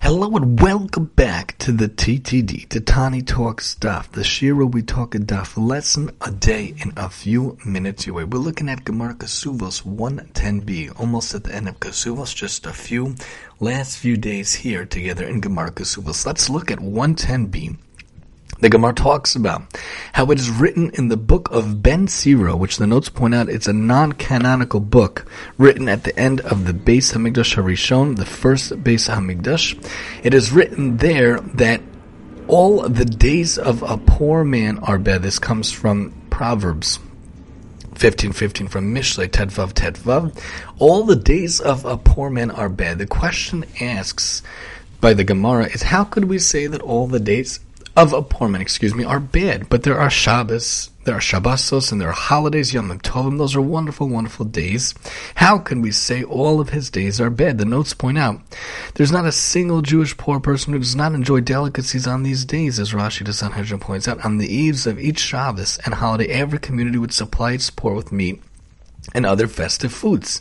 Hello and welcome back to the TTD, to Tani Talk Stuff, the Shira We Talk a Duff, lesson a day in a few minutes away. We're looking at Gemara Kesuvos 110b, almost at the end of Kesuvos, just a few last few days here together in Gemara Kesuvos. Let's look at 110b the Gemara talks about how it is written in the book of Ben Sira, which the notes point out it's a non-canonical book written at the end of the Beis Hamikdash Harishon, the first Beis Hamikdash. It is written there that all the days of a poor man are bad. This comes from Proverbs. 1515 from Mishle, Tedvav, Tedvav. All the days of a poor man are bad. The question asks by the Gemara is how could we say that all the days of a poor man, excuse me, are bad. But there are Shabbos, there are Shabbosos, and there are holidays, Yom Tovim. Those are wonderful, wonderful days. How can we say all of his days are bad? The notes point out there's not a single Jewish poor person who does not enjoy delicacies on these days, as Rashi the Sanhedrin points out. On the eves of each Shabbos and holiday, every community would supply its poor with meat and other festive foods.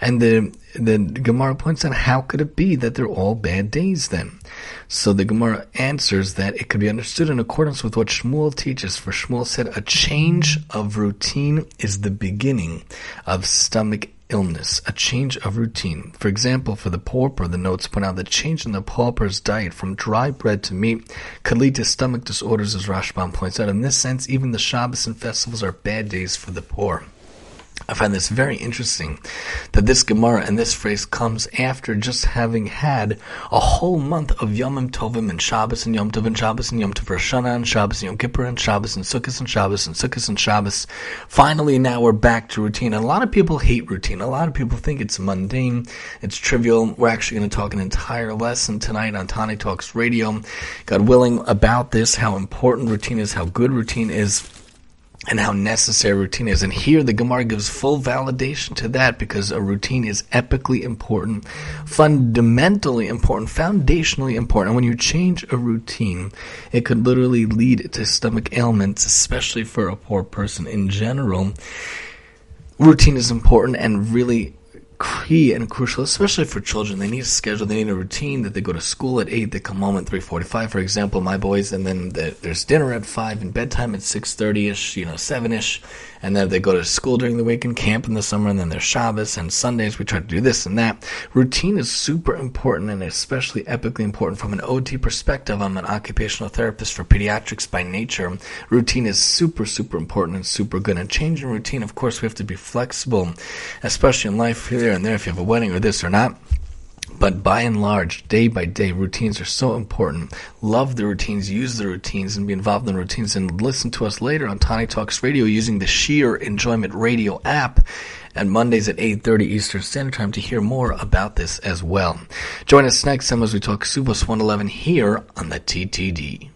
And the the Gemara points out how could it be that they're all bad days then? So the Gemara answers that it could be understood in accordance with what Shmuel teaches. For Shmuel said, a change of routine is the beginning of stomach illness, a change of routine. For example, for the pauper, the notes point out that change in the pauper's diet from dry bread to meat could lead to stomach disorders, as Rashbam points out. In this sense, even the Shabbos and festivals are bad days for the poor. I find this very interesting that this Gemara and this phrase comes after just having had a whole month of Yom Tovim and Shabbos and Yom Tov and Shabbos and Yom Tov Rosh and Shabbos and Yom Kippur and Shabbos and Sukkot and Shabbos and Sukkot and Shabbos. Finally, now we're back to routine. And a lot of people hate routine. A lot of people think it's mundane, it's trivial. We're actually going to talk an entire lesson tonight on Tani Talks Radio. God willing about this, how important routine is, how good routine is and how necessary routine is. And here the Gemara gives full validation to that because a routine is epically important, fundamentally important, foundationally important. And when you change a routine, it could literally lead to stomach ailments, especially for a poor person in general. Routine is important and really key and crucial, especially for children. They need a schedule, they need a routine that they go to school at 8, they come home at 3.45, for example, my boys, and then there's dinner at 5 and bedtime at 6.30ish, you know, 7ish, and then they go to school during the week and camp in the summer, and then there's Shabbos and Sundays. We try to do this and that. Routine is super important and especially epically important from an OT perspective. I'm an occupational therapist for pediatrics by nature. Routine is super, super important and super good. And changing routine, of course, we have to be flexible, especially in life here and there if you have a wedding or this or not. But by and large, day by day, routines are so important. Love the routines, use the routines, and be involved in the routines. And listen to us later on Tani Talks Radio using the Sheer Enjoyment Radio app and Mondays at 8.30 Eastern Standard Time to hear more about this as well. Join us next time as we talk Subos 111 here on the TTD.